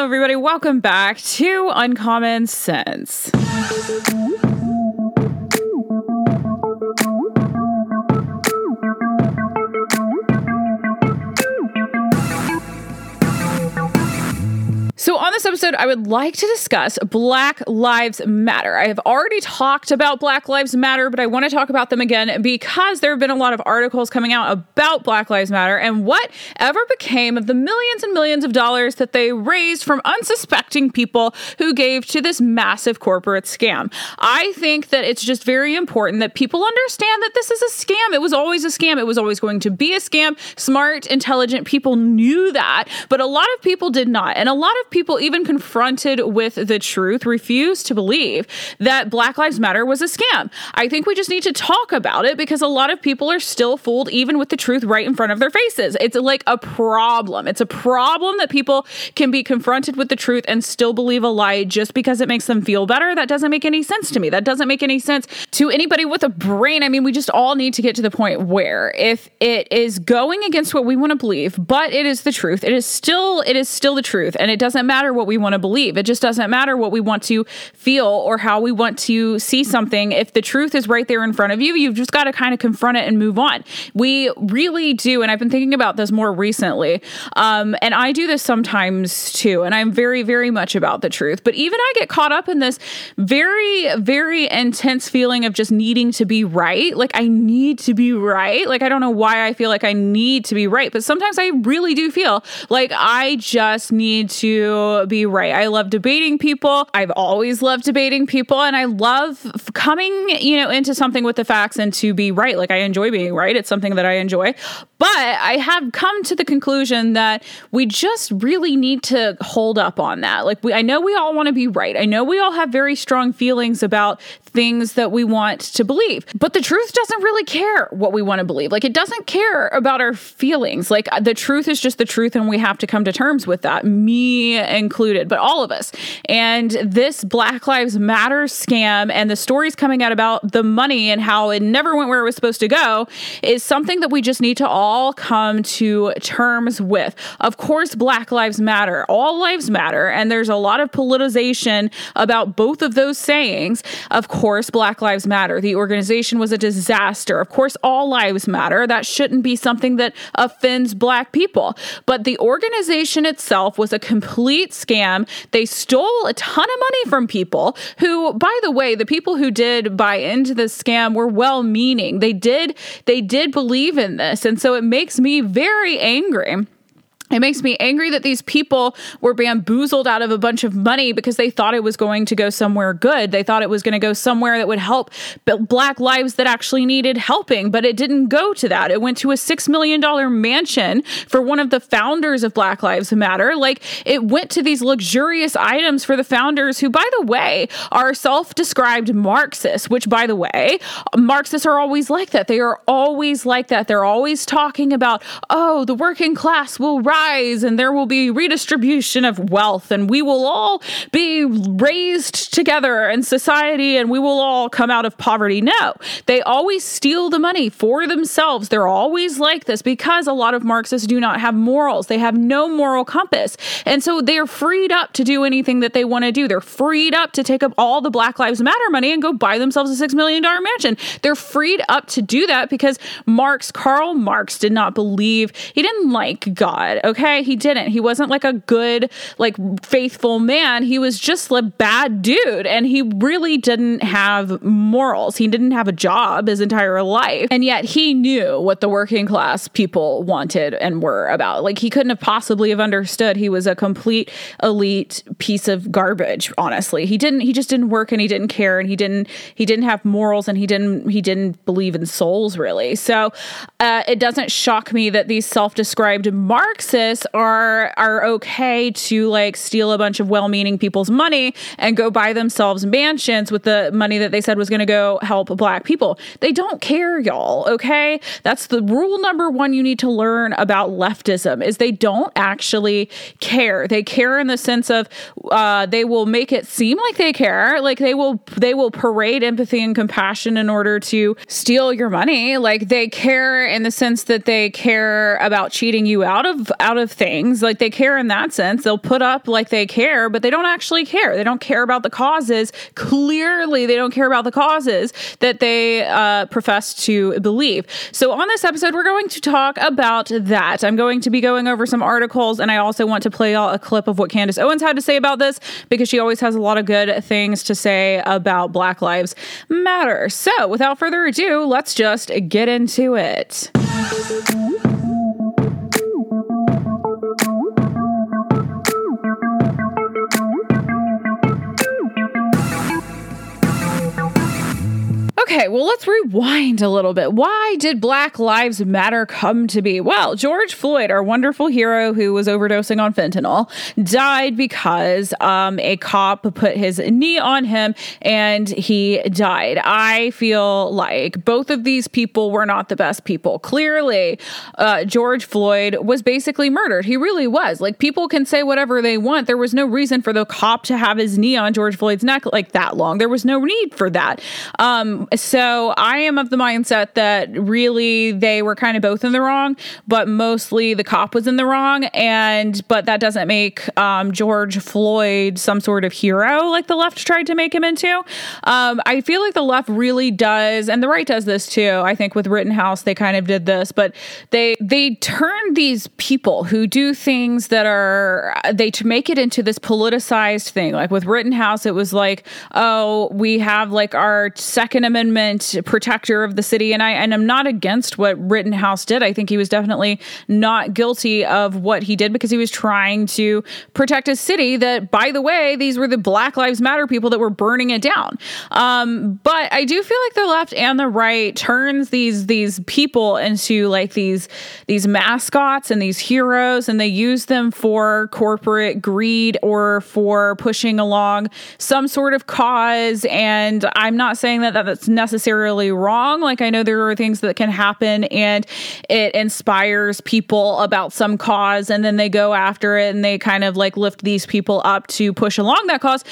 Hello, everybody. Welcome back to Uncommon Sense. So, on this episode, I would like to discuss Black Lives Matter. I have already talked about Black Lives Matter, but I want to talk about them again because there have been a lot of articles coming out about Black Lives Matter and whatever became of the millions and millions of dollars that they raised from unsuspecting people who gave to this massive corporate scam. I think that it's just very important that people understand that this is a scam. It was always a scam, it was always going to be a scam. Smart, intelligent people knew that, but a lot of people did not. And a lot of people, even confronted with the truth, refuse to believe that Black Lives Matter was a scam. I think we just need to talk about it because a lot of people are still fooled, even with the truth right in front of their faces. It's like a problem. It's a problem that people can be confronted with the truth and still believe a lie just because it makes them feel better. That doesn't make any sense to me. That doesn't make any sense to anybody with a brain. I mean, we just all need to get to the point where if it is going against what we want to believe, but it is the truth, it is still it is still the truth and it doesn't doesn't matter what we want to believe. It just doesn't matter what we want to feel or how we want to see something. If the truth is right there in front of you, you've just got to kind of confront it and move on. We really do. And I've been thinking about this more recently. Um, and I do this sometimes too. And I'm very, very much about the truth. But even I get caught up in this very, very intense feeling of just needing to be right. Like I need to be right. Like I don't know why I feel like I need to be right. But sometimes I really do feel like I just need to be right. I love debating people. I've always loved debating people and I love coming, you know, into something with the facts and to be right. Like I enjoy being right. It's something that I enjoy. But I have come to the conclusion that we just really need to hold up on that. Like we I know we all want to be right. I know we all have very strong feelings about things that we want to believe. But the truth doesn't really care what we want to believe. Like it doesn't care about our feelings. Like the truth is just the truth and we have to come to terms with that. Me included, but all of us. And this Black Lives Matter scam and the stories coming out about the money and how it never went where it was supposed to go is something that we just need to all come to terms with. Of course, Black Lives Matter, all lives matter, and there's a lot of politicization about both of those sayings. Of course, Black Lives Matter. The organization was a disaster. Of course, all lives matter. That shouldn't be something that offends Black people. But the organization itself was a complete scam. They stole a ton of money from people who, by the way, the people who did buy into the scam were well meaning. They did, they did believe in this. And so it makes me very angry it makes me angry that these people were bamboozled out of a bunch of money because they thought it was going to go somewhere good. They thought it was going to go somewhere that would help black lives that actually needed helping, but it didn't go to that. It went to a $6 million mansion for one of the founders of Black Lives Matter. Like it went to these luxurious items for the founders who, by the way, are self described Marxists, which, by the way, Marxists are always like that. They are always like that. They're always talking about, oh, the working class will rise rise and there will be redistribution of wealth and we will all be raised together in society and we will all come out of poverty. No, they always steal the money for themselves. They're always like this because a lot of Marxists do not have morals. They have no moral compass. And so they're freed up to do anything that they want to do. They're freed up to take up all the Black Lives Matter money and go buy themselves a $6 million mansion. They're freed up to do that because Marx, Karl Marx, did not believe, he didn't like God. Okay, he didn't. He wasn't like a good, like faithful man. He was just a bad dude and he really didn't have morals. He didn't have a job his entire life. And yet he knew what the working class people wanted and were about. Like he couldn't have possibly have understood he was a complete elite piece of garbage, honestly. He didn't he just didn't work and he didn't care and he didn't he didn't have morals and he didn't he didn't believe in souls really. So uh, it doesn't shock me that these self-described Marxists are are okay to like steal a bunch of well-meaning people's money and go buy themselves mansions with the money that they said was going to go help black people. They don't care, y'all, okay? That's the rule number 1 you need to learn about leftism is they don't actually care. They care in the sense of uh, they will make it seem like they care, like they will they will parade empathy and compassion in order to steal your money. Like they care in the sense that they care about cheating you out of out of things. Like they care in that sense. They'll put up like they care, but they don't actually care. They don't care about the causes. Clearly, they don't care about the causes that they uh, profess to believe. So, on this episode, we're going to talk about that. I'm going to be going over some articles, and I also want to play y'all a clip of what Candace Owens had to say about this because she always has a lot of good things to say about Black Lives Matter. So, without further ado, let's just get into it. Okay, well, let's rewind a little bit. Why did Black Lives Matter come to be? Well, George Floyd, our wonderful hero who was overdosing on fentanyl, died because um, a cop put his knee on him and he died. I feel like both of these people were not the best people. Clearly, uh, George Floyd was basically murdered. He really was. Like, people can say whatever they want. There was no reason for the cop to have his knee on George Floyd's neck like that long. There was no need for that. Um, so I am of the mindset that really they were kind of both in the wrong, but mostly the cop was in the wrong. And but that doesn't make um, George Floyd some sort of hero like the left tried to make him into. Um, I feel like the left really does, and the right does this too. I think with Rittenhouse they kind of did this, but they they turn these people who do things that are they to make it into this politicized thing. Like with Rittenhouse, it was like, oh, we have like our Second Amendment Amendment protector of the city, and I and I'm not against what Rittenhouse did. I think he was definitely not guilty of what he did because he was trying to protect a city that, by the way, these were the Black Lives Matter people that were burning it down. Um, but I do feel like the left and the right turns these these people into like these these mascots and these heroes, and they use them for corporate greed or for pushing along some sort of cause. And I'm not saying that, that that's necessarily wrong. Like, I know there are things that can happen and it inspires people about some cause, and then they go after it and they kind of like lift these people up to push along that cause.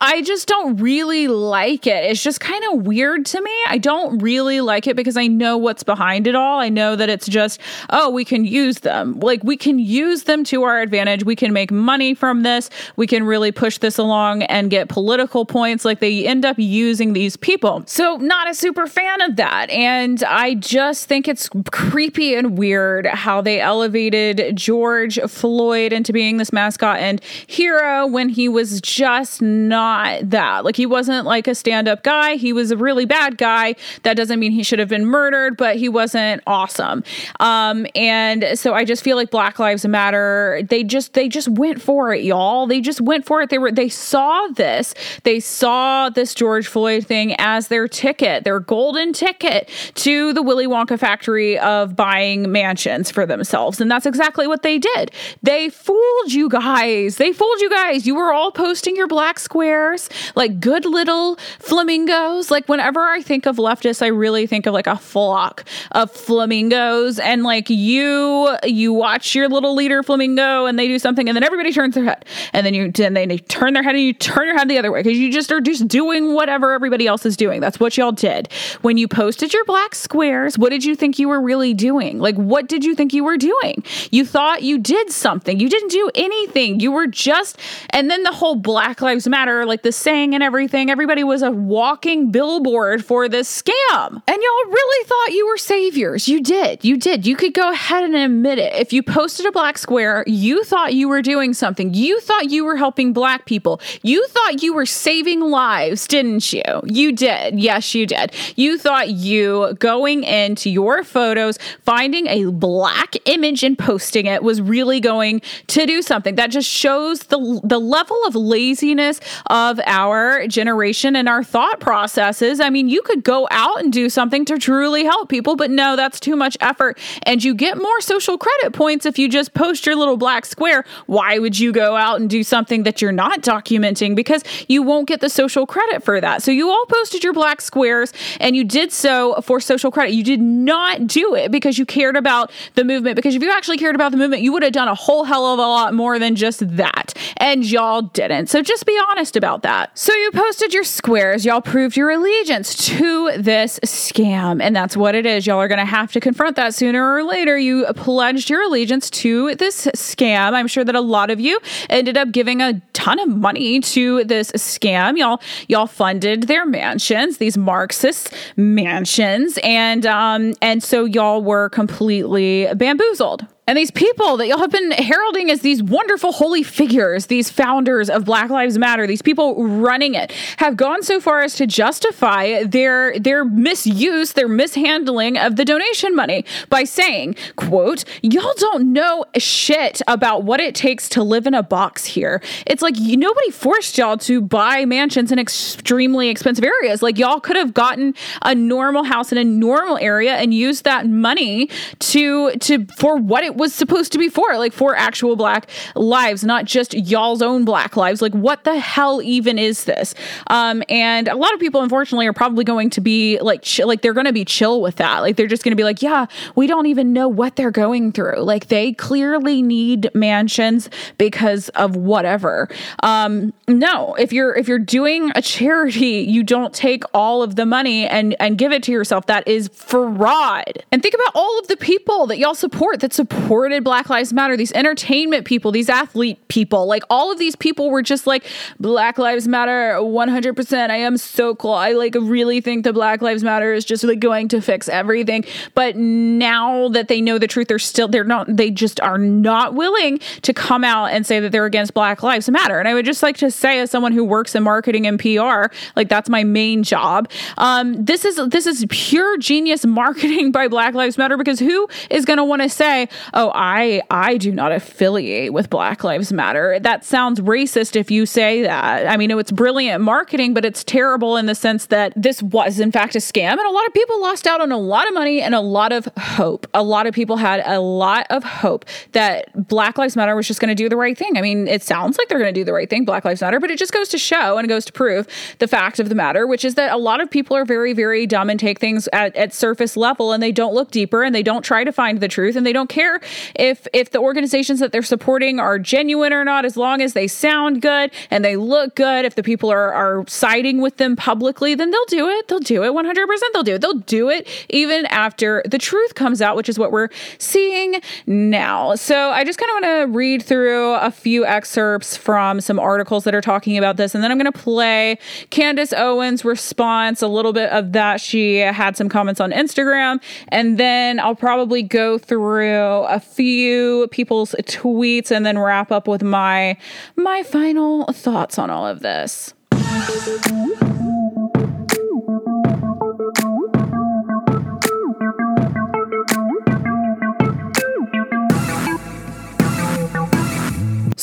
I just don't really like it. It's just kind of weird to me. I don't really like it because I know what's behind it all. I know that it's just, oh, we can use them. Like, we can use them to our advantage. We can make money from this. We can really push this along and get political points. Like, they end up using these people. So, not not a super fan of that. And I just think it's creepy and weird how they elevated George Floyd into being this mascot and hero when he was just not that. Like, he wasn't like a stand up guy. He was a really bad guy. That doesn't mean he should have been murdered, but he wasn't awesome. Um, and so I just feel like Black Lives Matter, they just, they just went for it, y'all. They just went for it. They were, they saw this. They saw this George Floyd thing as their ticket ticket, their golden ticket to the Willy Wonka factory of buying mansions for themselves. And that's exactly what they did. They fooled you guys. They fooled you guys. You were all posting your black squares like good little flamingos. Like whenever I think of leftists, I really think of like a flock of flamingos and like you you watch your little leader flamingo and they do something and then everybody turns their head and then you then they turn their head and you turn your head the other way because you just are just doing whatever everybody else is doing. That's what y'all did. When you posted your black squares, what did you think you were really doing? Like, what did you think you were doing? You thought you did something. You didn't do anything. You were just, and then the whole Black Lives Matter, like the saying and everything, everybody was a walking billboard for this scam. And y'all really thought you were saviors. You did. You did. You could go ahead and admit it. If you posted a black square, you thought you were doing something. You thought you were helping black people. You thought you were saving lives, didn't you? You did. Yes, you did. You thought you going into your photos, finding a black image and posting it was really going to do something. That just shows the the level of laziness of our generation and our thought processes. I mean, you could go out and do something to truly help people, but no, that's too much effort. And you get more social credit points if you just post your little black square. Why would you go out and do something that you're not documenting? Because you won't get the social credit for that. So you all posted your black square squares and you did so for social credit. You did not do it because you cared about the movement. Because if you actually cared about the movement, you would have done a whole hell of a lot more than just that. And y'all didn't. So just be honest about that. So you posted your squares. Y'all proved your allegiance to this scam. And that's what it is. Y'all are going to have to confront that sooner or later. You pledged your allegiance to this scam. I'm sure that a lot of you ended up giving a ton of money to this scam. Y'all, y'all funded their mansions, these Marxist mansions, and um, and so y'all were completely bamboozled. And these people that y'all have been heralding as these wonderful holy figures, these founders of Black Lives Matter, these people running it, have gone so far as to justify their their misuse, their mishandling of the donation money by saying, quote, y'all don't know shit about what it takes to live in a box here. It's like nobody forced y'all to buy mansions in extremely expensive areas. Like y'all could have gotten a normal house in a normal area and used that money to to for what it was supposed to be for, like for actual black lives, not just y'all's own black lives. Like, what the hell even is this? Um, and a lot of people, unfortunately, are probably going to be like, like they're going to be chill with that. Like, they're just going to be like, yeah, we don't even know what they're going through. Like, they clearly need mansions because of whatever. Um, no, if you're if you're doing a charity, you don't take all of the money and and give it to yourself. That is fraud. And think about all of the people that y'all support that support supported Black Lives Matter, these entertainment people, these athlete people, like all of these people were just like, Black Lives Matter 100%. I am so cool. I like really think that Black Lives Matter is just like going to fix everything. But now that they know the truth, they're still, they're not, they just are not willing to come out and say that they're against Black Lives Matter. And I would just like to say, as someone who works in marketing and PR, like that's my main job. Um, this is, this is pure genius marketing by Black Lives Matter because who is going to want to say, oh, I I do not affiliate with Black Lives Matter. That sounds racist if you say that. I mean, it's brilliant marketing, but it's terrible in the sense that this was in fact a scam and a lot of people lost out on a lot of money and a lot of hope. A lot of people had a lot of hope that Black Lives Matter was just going to do the right thing. I mean, it sounds like they're going to do the right thing, Black Lives Matter, but it just goes to show and it goes to prove the fact of the matter, which is that a lot of people are very, very dumb and take things at, at surface level and they don't look deeper and they don't try to find the truth and they don't care if if the organizations that they're supporting are genuine or not, as long as they sound good and they look good, if the people are are siding with them publicly, then they'll do it. They'll do it 100%. They'll do it. They'll do it even after the truth comes out, which is what we're seeing now. So I just kind of want to read through a few excerpts from some articles that are talking about this, and then I'm going to play Candace Owens' response, a little bit of that. She had some comments on Instagram, and then I'll probably go through a few people's tweets and then wrap up with my my final thoughts on all of this.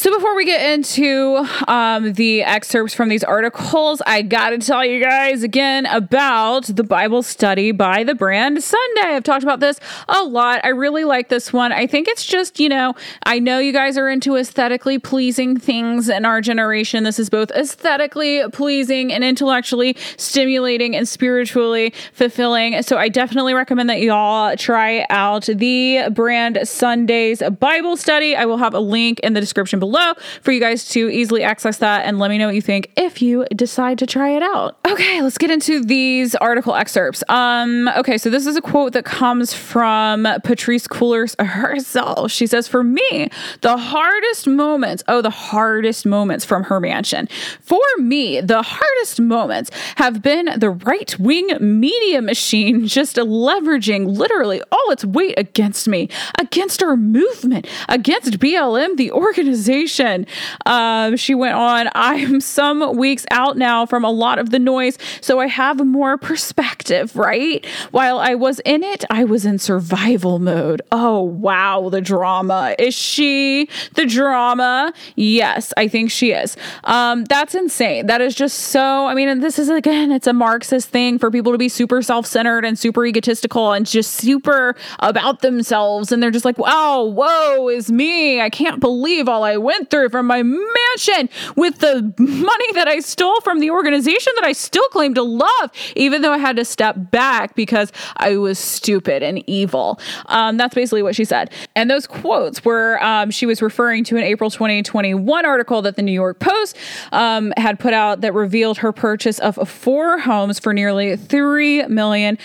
So before we get into um, the excerpts from these articles, I got to tell you guys again about the Bible study by the brand Sunday. I've talked about this a lot. I really like this one. I think it's just, you know, I know you guys are into aesthetically pleasing things in our generation. This is both aesthetically pleasing and intellectually stimulating and spiritually fulfilling. So I definitely recommend that y'all try out the brand Sunday's Bible study. I will have a link in the description below below for you guys to easily access that and let me know what you think if you decide to try it out. Okay, let's get into these article excerpts. Um, okay, so this is a quote that comes from Patrisse Cullors herself. She says, For me, the hardest moments, oh, the hardest moments from her mansion. For me, the hardest moments have been the right wing media machine just leveraging literally all its weight against me, against our movement, against BLM, the organization um, she went on, I'm some weeks out now from a lot of the noise, so I have more perspective, right? While I was in it, I was in survival mode. Oh, wow, the drama. Is she the drama? Yes, I think she is. Um, that's insane. That is just so, I mean, this is again, it's a Marxist thing for people to be super self centered and super egotistical and just super about themselves. And they're just like, wow, woe, is me. I can't believe all I went went through from my mansion with the money that I stole from the organization that I still claim to love, even though I had to step back because I was stupid and evil. Um, that's basically what she said. And those quotes were um, she was referring to an April 2021 article that the New York Post um, had put out that revealed her purchase of four homes for nearly $3 million.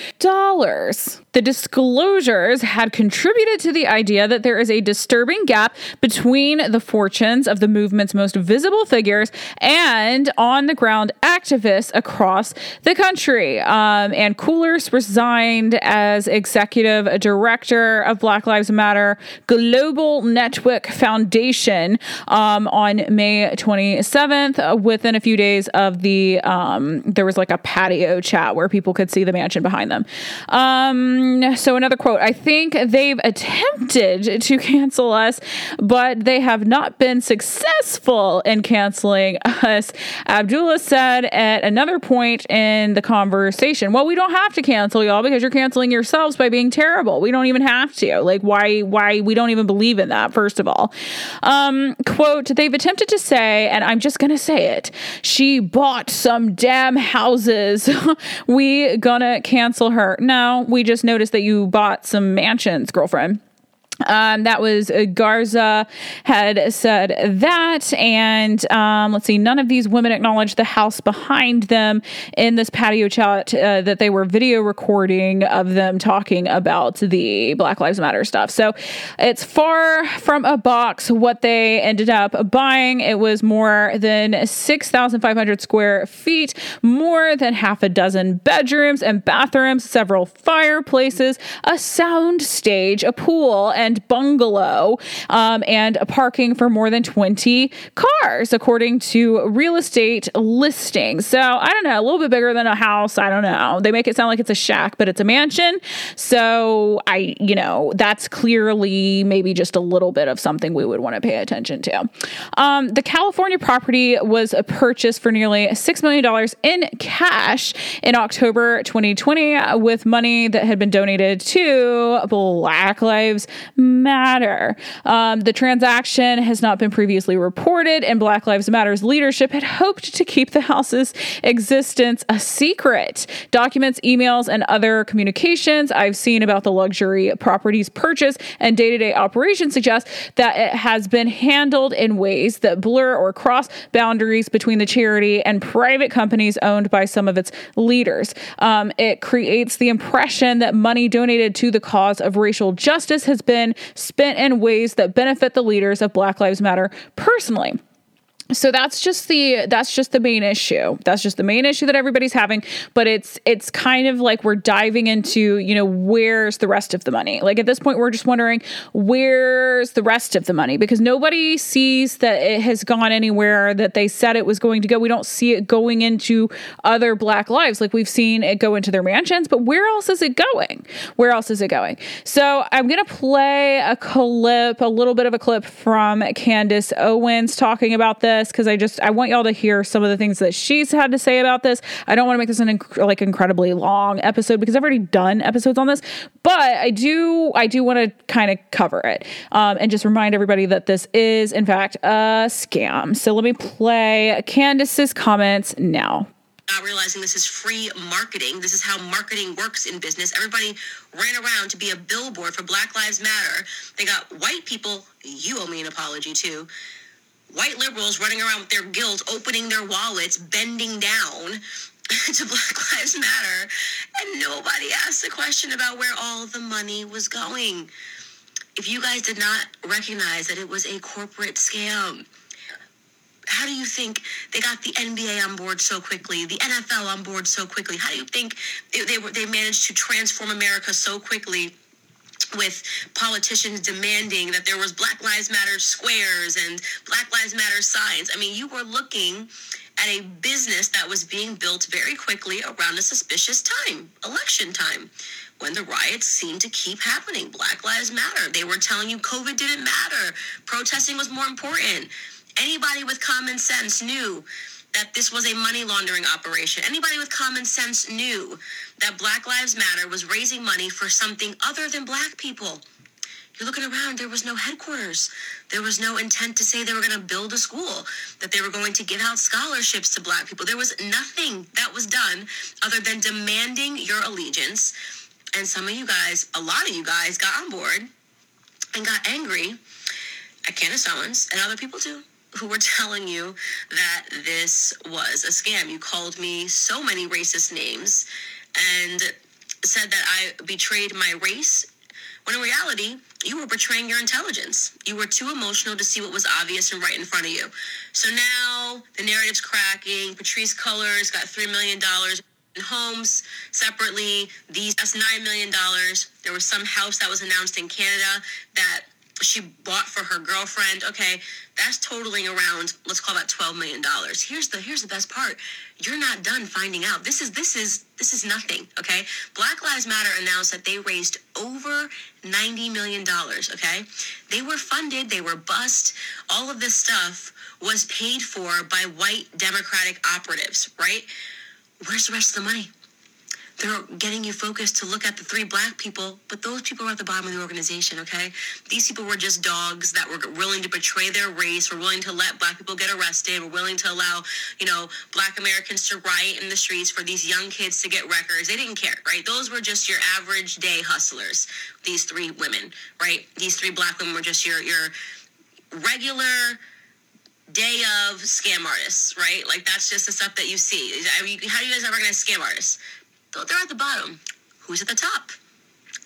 The disclosures had contributed to the idea that there is a disturbing gap between the fortunes of the movement's most visible figures and on the ground activists across the country. Um, and Cullors resigned as executive director of Black Lives Matter Global Network Foundation um, on May 27th. Uh, within a few days of the, um, there was like a patio chat where people could see the mansion behind them. Um, so another quote I think they've attempted to cancel us, but they have not been successful in canceling us. Abdullah said at another point in the conversation, well, we don't have to cancel y'all because you're canceling yourselves by being terrible. We don't even have to. Like, why, why, we don't even believe in that, first of all. Um, quote, they've attempted to say, and I'm just to say it, she bought some damn houses. we gonna cancel her. No, we just noticed that you bought some mansions, girlfriend. Um, that was uh, Garza had said that, and um, let's see, none of these women acknowledged the house behind them in this patio chat uh, that they were video recording of them talking about the Black Lives Matter stuff. So it's far from a box what they ended up buying. It was more than 6,500 square feet, more than half a dozen bedrooms and bathrooms, several fireplaces, a sound stage, a pool, and bungalow um, and a parking for more than 20 cars, according to real estate listings. So I don't know, a little bit bigger than a house. I don't know. They make it sound like it's a shack, but it's a mansion. So I, you know, that's clearly maybe just a little bit of something we would want to pay attention to. Um, the California property was purchased for nearly $6 million in cash in October 2020 with money that had been donated to Black Lives matter. Um, the transaction has not been previously reported, and Black Lives Matter's leadership had hoped to keep the house's existence a secret. Documents, emails, and other communications I've seen about the luxury property's purchase and day to day operation suggest that it has been handled in ways that blur or cross boundaries between the charity and private companies owned by some of its leaders. Um, it creates the impression that money donated to the cause of racial justice has been spent in ways that benefit the leaders of Black Lives Matter personally so that's just the that's just the main issue. That's just the main issue that everybody's having but it's it's kind of like we're diving into you know where's the rest of the money? Like at this point we're just wondering where's the rest of the money? Because nobody sees that it has gone anywhere that they said it was going to go. We don't see it going into other black lives like we've seen it go into their mansions but where else is it going? Where else is it going? So i'm going to play a clip a little bit of a clip from candace owens talking about this this because I just I want y'all to hear some of the things that she's had to say about this. I don't want to make this an inc- like incredibly long episode because I've already done episodes on this, but I do I do want to kind of cover it um, and just remind everybody that this is in fact a scam. So let me play Candace's comments now not realizing this is free marketing. This is how marketing works in business. Everybody ran around to be a billboard for Black Lives Matter. They got white people, you owe me an apology too, white liberals running around with their guilt, opening their wallets, bending down to Black Lives Matter, and nobody asked the question about where all the money was going. If you guys did not recognize that it was a corporate scam, how do you think they got the NBA on board so quickly, the NFL on board so quickly? How do you think they, they, they managed to transform America so quickly? With politicians demanding that there was Black Lives Matter squares and Black Lives Matter signs. I mean, you were looking at a business that was being built very quickly around a suspicious time, election time, when the riots seemed to keep happening. Black Lives Matter. They were telling you COVID didn't matter. Protesting was more important. Anybody with common sense knew that this was a money laundering operation. Anybody with common sense knew that Black Lives Matter was raising money for something other than black people. You're looking around, there was no headquarters. There was no intent to say they were going to build a school, that they were going to give out scholarships to black people. There was nothing that was done other than demanding your allegiance. And some of you guys, a lot of you guys, got on board and got angry at Candace Owens and other people too who were telling you that this was a scam. You called me so many racist names and said that I betrayed my race when in reality, you were betraying your intelligence. You were too emotional to see what was obvious and right in front of you. So now the narrative's cracking. Patrisse Cullors got $3 million in homes separately. These, that's $9 million. There was some house that was announced in Canada that she bought for her girlfriend. Okay, that's totaling around let's call that 12 million dollars. Here's the here's the best part. You're not done finding out. This is this is this is nothing, okay? Black Lives Matter announced that they raised over 90 million dollars, okay? They were funded, they were bust. All of this stuff was paid for by white democratic operatives, right? Where's the rest of the money? They're getting you focused to look at the three black people, but those people are at the bottom of the organization, okay? These people were just dogs that were willing to betray their race, were willing to let black people get arrested, were willing to allow, you know, black Americans to riot in the streets for these young kids to get records. They didn't care, right? Those were just your average day hustlers, these three women, right? These three black women were just your your regular day of scam artists, right? Like that's just the stuff that you see. How do you guys ever recognize scam artists? They're at the bottom. Who's at the top?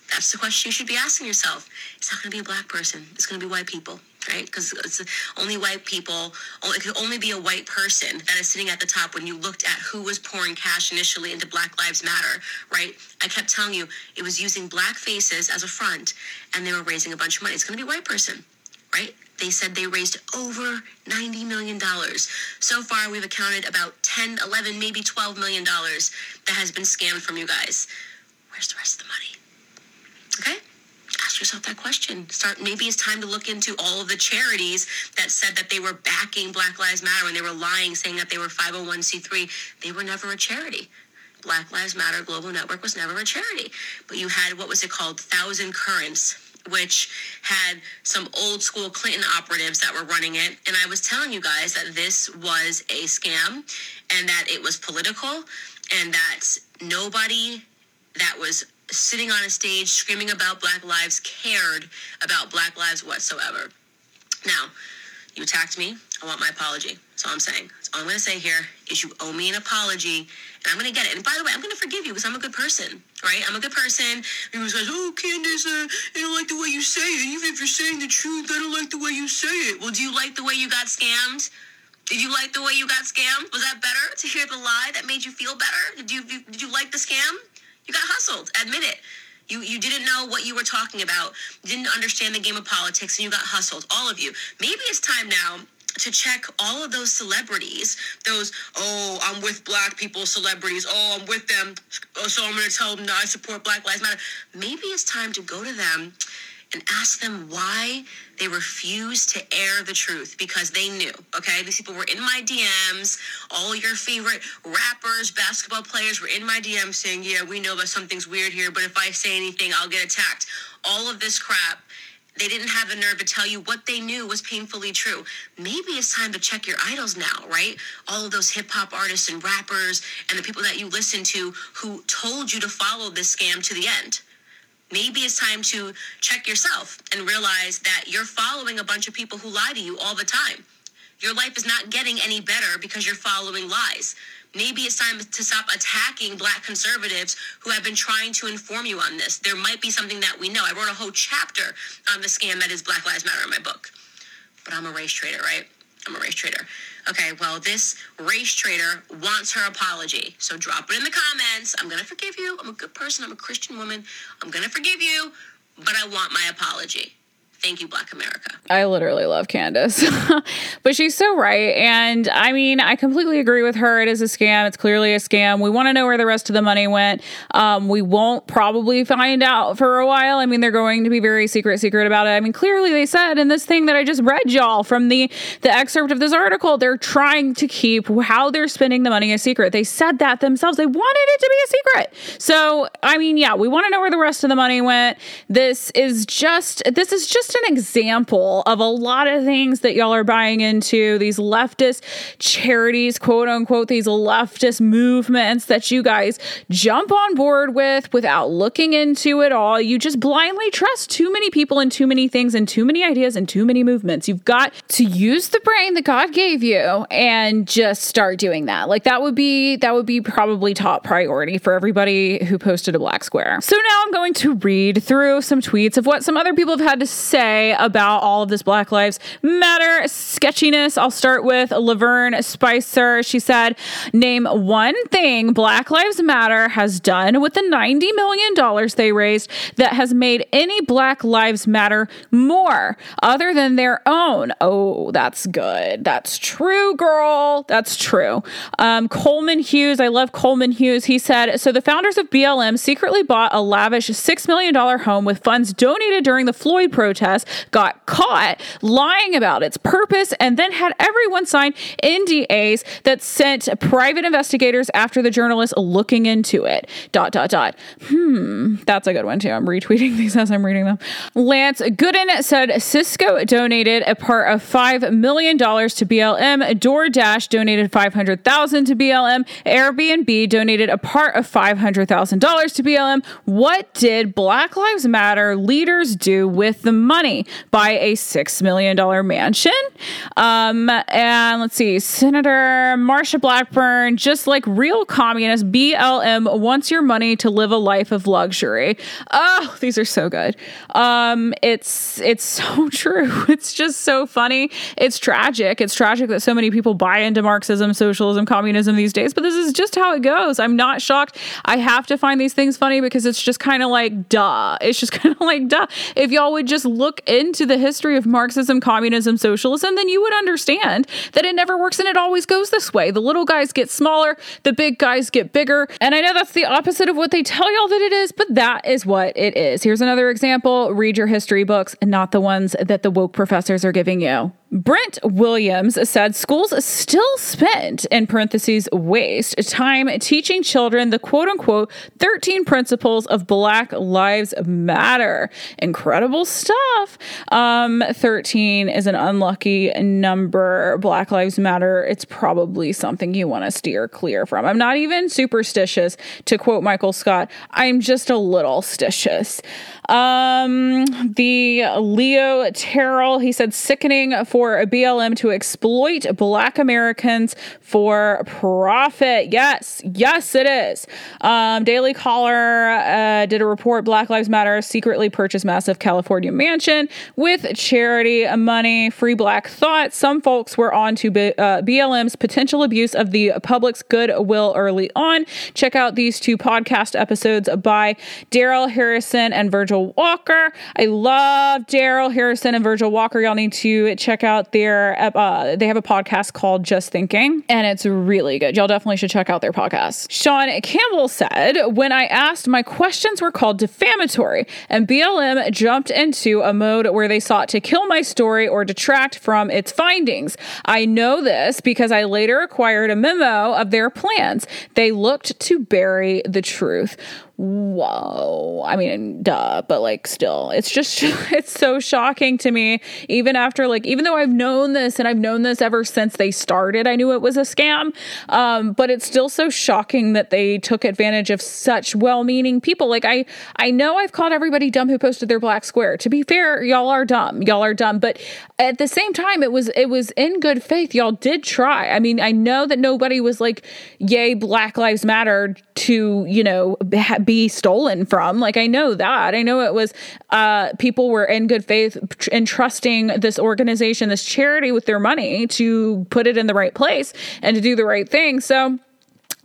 That's the question you should be asking yourself. It's not going to be a black person. It's going to be white people, right? Because it's only white people. Oh, it could only be a white person that is sitting at the top when you looked at who was pouring cash initially into Black Lives Matter, right? I kept telling you it was using black faces as a front, and they were raising a bunch of money. It's going to be a white person, right? They said they raised over $90 million. So far, we've accounted about 10, 11, maybe $12 million that has been scammed from you guys. Where's the rest of the money? Okay? Ask yourself that question. Start maybe it's time to look into all of the charities that said that they were backing Black Lives Matter when they were lying, saying that they were 501c3. They were never a charity. Black Lives Matter Global Network was never a charity. But you had what was it called? Thousand Currents which had some old school Clinton operatives that were running it. And I was telling you guys that this was a scam and that it was political and that nobody that was sitting on a stage screaming about Black Lives cared about Black Lives whatsoever. Now, you attacked me. I want my apology. That's all I'm saying. That's all I'm going to say here is you owe me an apology, and I'm going to get it. And by the way, I'm going to forgive you because I'm a good person, right? I'm a good person. People says, "Oh, Candace, uh, I don't like the way you say it. Even if you're saying the truth, I don't like the way you say it." Well, do you like the way you got scammed? Did you like the way you got scammed? Was that better to hear the lie that made you feel better? Did you did you like the scam? You got hustled. Admit it. You you didn't know what you were talking about. Didn't understand the game of politics and you got hustled. All of you. Maybe it's time now to check all of those celebrities, those, oh, I'm with black people celebrities, oh, I'm with them, oh, so I'm going to tell them no, I support Black Lives Matter. Maybe it's time to go to them and ask them why they refused to air the truth because they knew, okay? These people were in my DMs. All your favorite rappers, basketball players were in my DMs saying, yeah, we know that something's weird here, but if I say anything, I'll get attacked. All of this crap. They didn't have the nerve to tell you what they knew was painfully true. Maybe it's time to check your idols now, right? All of those hip hop artists and rappers and the people that you listen to who told you to follow this scam to the end maybe it's time to check yourself and realize that you're following a bunch of people who lie to you all the time. Your life is not getting any better because you're following lies. Maybe it's time to stop attacking black conservatives who have been trying to inform you on this. There might be something that we know. I wrote a whole chapter on the scam that is Black Lives Matter in my book. But I'm a race traitor, right? I'm a race traitor. Okay, well, this race traitor wants her apology. So drop it in the comments. I'm going to forgive you. I'm a good person. I'm a Christian woman. I'm going to forgive you, but I want my apology. Thank you, Black America. I literally love Candace, but she's so right. And I mean, I completely agree with her. It is a scam. It's clearly a scam. We want to know where the rest of the money went. Um, we won't probably find out for a while. I mean, they're going to be very secret, secret about it. I mean, clearly they said in this thing that I just read y'all from the the excerpt of this article, they're trying to keep how they're spending the money a secret. They said that themselves. They wanted it to be a secret. So, I mean, yeah, we want to know where the rest of the money went. This is just this is just an example of a lot of things that y'all are buying into, these leftist charities, quote unquote, these leftist movements that you guys jump on board with without looking into it all. You just blindly trust too many people and too many things and too many ideas and too many movements. You've got to use the brain that God gave you and just start doing that. Like that would be that would be probably top priority for everybody who posted a black square. So now I'm going to read through some tweets of what some other people have had to say about all of this Black Lives Matter sketchiness. I'll start with LaVern Spicer. She said, Name one thing Black Lives Matter has done with the $90 million they raised that has made any Black Lives Matter more other than their own. Oh, that's good. That's true, girl. That's true. Um, Coleman Hughes, I love Coleman Hughes. He said, So the founders of BLM secretly bought a lavish $6 million home with funds donated during the Floyd protests, got caught lying about its purpose, and then had everyone sign NDAs that sent private investigators after the journalists looking into it. Dot, dot, dot. Hmm, that's a good one too. I'm retweeting these as I'm reading them. Lance Gooden said Cisco donated a part of $5 million to BLM. DoorDash donated 500000 to BLM. Airbnb donated a part of $500,000 to BLM. What did Black Lives Matter leaders do with the money? Buy a $6 million mansion? Um, and let's see, Senator Marsha Blackburn, just like real communists, BLM wants your money to live a life of luxury. Oh, these are so good. Um, it's it's so true. It's just so funny. It's tragic. It's tragic that so many people buy into Marxism, socialism, communism these days, but this is just how it goes. I'm not shocked. I have to find these things funny because it's just kind of like duh. It's just kind of like duh. If y'all would just look into the history of Marxism, communism, socialism, then you would understand that it never works and it always goes this way. The little guys get smaller, the big guys get bigger. And I know that's the opposite of what they tell y'all that it is, but that is what it is. Here's another example read your history books and not the ones that the woke professors are giving you. Brent Williams said schools still spend, in parentheses, waste time teaching children the quote unquote 13 principles of Black Lives Matter. Incredible stuff. Um, 13 is an unlucky number. Black Lives Matter, it's probably something you want to steer clear from. I'm not even superstitious, to quote Michael Scott. I'm just a little stitious. Um, the Leo Terrell, he said, sickening for a BLM to exploit Black Americans for profit. Yes, yes, it is. Um, Daily Caller uh, did a report Black Lives Matter secretly purchased massive California mansion with charity money, free black thought. Some folks were on to B- uh, BLM's potential abuse of the public's goodwill early on. Check out these two podcast episodes by Darrell Harrison and Virgil Walker. I love Darrell Harrison and Virgil Walker. Y'all need to check out their, uh, they have a podcast called Just Thinking, and it's really good. Y'all definitely should check out their podcast. Sean Campbell said, When I asked, my questions were called defamatory, and BLM jumped into a mode where they sought to kill my story or detract from its findings. I know this because I later acquired a memo of their plans. They looked to bury the truth whoa. I mean duh but like still it's just it's so shocking to me. Even after like even though i've known this and i've known this ever since they started i knew it was a scam um, but it's still so shocking that they took advantage of such well-meaning people. Like i i know i've called everybody dumb who posted their black square. To be fair y'all are dumb. Y'all are dumb. But at the same time it was it was in good faith. Y'all did try. I mean i know that nobody was like yay black lives matter to you know be stolen from. Like I know that. I know it was uh, people were in good faith entrusting this organization, this charity with their money to put it in the right place and to do the right thing. So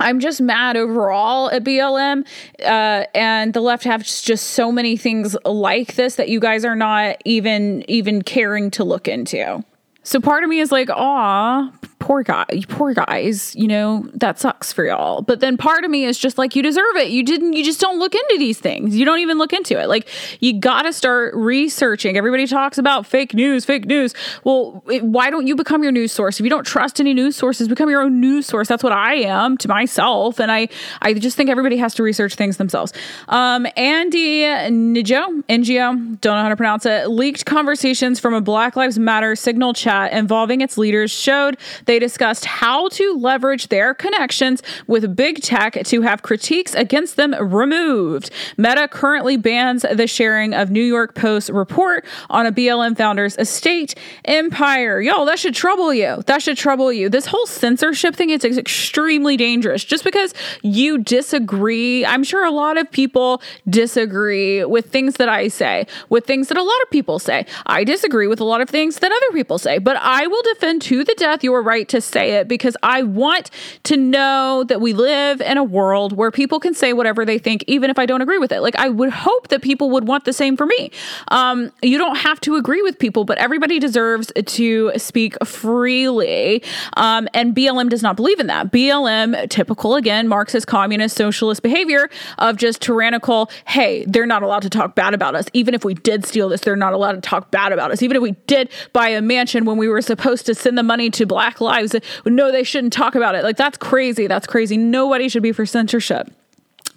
I'm just mad overall at BLM, uh, and the left have just so many things like this that you guys are not even even caring to look into. So part of me is like, aw, poor guy, poor guys, you know, that sucks for y'all. But then part of me is just like, you deserve it. You didn't, you just don't look into these things. You don't even look into it. Like, you got to start researching. Everybody talks about fake news, fake news. Well, it, why don't you become your news source? If you don't trust any news sources, become your own news source. That's what I am to myself. And I, I just think everybody has to research things themselves. Um, Andy Ngo, NGO, don't know how to pronounce it, leaked conversations from a Black Lives Matter signal chat involving its leaders showed they they discussed how to leverage their connections with big tech to have critiques against them removed. Meta currently bans the sharing of New York Post report on a BLM founder's estate empire. Yo, that should trouble you. That should trouble you. This whole censorship thing is extremely dangerous. Just because you disagree, I'm sure a lot of people disagree with things that I say, with things that a lot of people say. I disagree with a lot of things that other people say, but I will defend to the death your right to say it because I want to know that we live in a world where people can say whatever they think, even if I don't agree with it. Like, I would hope that people would want the same for me. Um, you don't have to agree with people, but everybody deserves to speak freely. Um, and BLM does not believe in that. BLM, typical again, Marxist, communist, socialist behavior of just tyrannical, hey, they're not allowed to talk bad about us. Even if we did steal this, they're not allowed to talk bad about us. Even if we did buy a mansion when we were supposed to send the money to Black Lives lives. No, they shouldn't talk about it. Like, that's crazy. That's crazy. Nobody should be for censorship.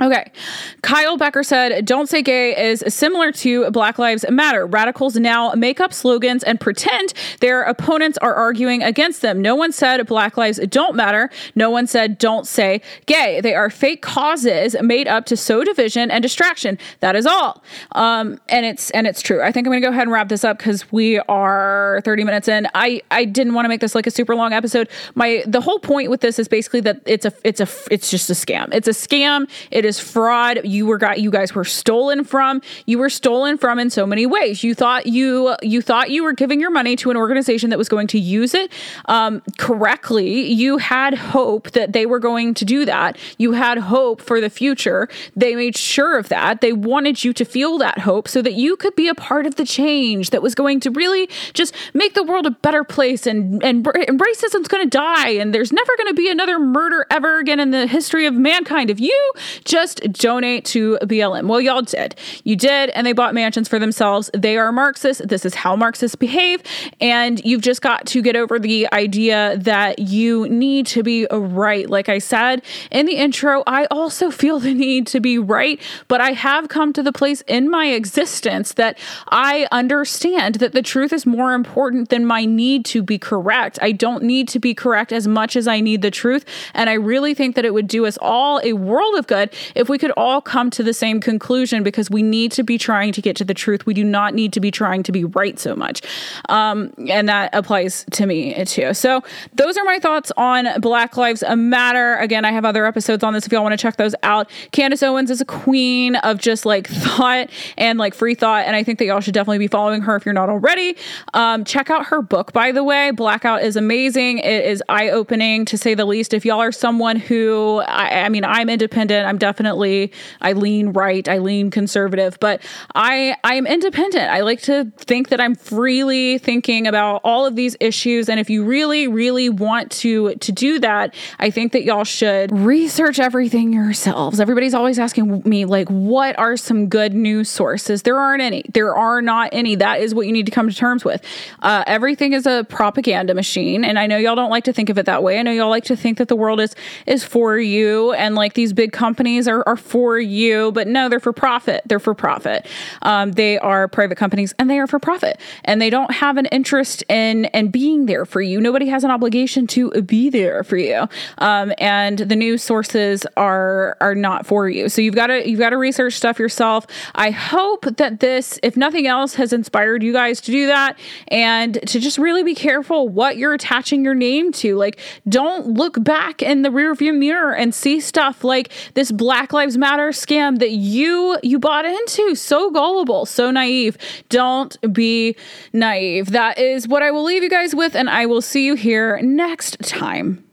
Okay. Kyle Becker said, Don't say gay is similar to Black Lives Matter. Radicals now make up slogans and pretend their opponents are arguing against them. No one said Black Lives don't matter. No one said don't say gay. They are fake causes made up to sow division and distraction. That is all. Um, and it's and it's true. I think I'm gonna go ahead and wrap this up because we are 30 minutes in. I, I didn't want to make this like a super long episode. My the whole point with this is basically that it's a it's a it's just a scam. It's a scam. It is is fraud. You were got you guys were stolen from. You were stolen from in so many ways. You thought you you thought you were giving your money to an organization that was going to use it um, correctly. You had hope that they were going to do that. You had hope for the future. They made sure of that. They wanted you to feel that hope so that you could be a part of the change that was going to really just make the world a better place. And and, and racism's going to die. And there's never going to be another murder ever again in the history of mankind. If you just just donate to BLM. Well, y'all did. You did, and they bought mansions for themselves. They are Marxists. This is how Marxists behave. And you've just got to get over the idea that you need to be right. Like I said in the intro, I also feel the need to be right, but I have come to the place in my existence that I understand that the truth is more important than my need to be correct. I don't need to be correct as much as I need the truth. And I really think that it would do us all a world of good if we could all come to the same conclusion because we need to be trying to get to the truth. We do not need to be trying to be right so much. Um, and that applies to me too. So those are my thoughts on Black Lives Matter. Again, I have other episodes on this if y'all want to check those out. Candace Owens is a queen of just like thought and like free thought. And I think that y'all should definitely be following her if you're not already. Um, check out her book, by the way. Blackout is amazing. It is eye opening to say the least. If y'all are someone who, I, I mean, I'm independent, I'm definitely definitely I lean right, I lean conservative, but I I am independent. I like to think that I'm freely thinking about all of these issues and if you really really want to to do that, I think that y'all should research everything yourselves. Everybody's always asking me like what are some good news sources? There aren't any. There are not any. That is what you need to come to terms with. Uh, everything is a propaganda machine and I know y'all don't like to think of it that way. I know y'all like to think that the world is is for you and like these big companies are, are for you, but no, they're for profit. They're for profit. Um, they are private companies and they are for profit, and they don't have an interest in in being there for you. Nobody has an obligation to be there for you, um, and the news sources are are not for you. So you've got to you've got to research stuff yourself. I hope that this, if nothing else, has inspired you guys to do that and to just really be careful what you're attaching your name to. Like, don't look back in the rearview mirror and see stuff like this Black Lives Matter scam that you you bought into. So gullible, so naive. Don't be naive. That is what I will leave you guys with and I will see you here next time.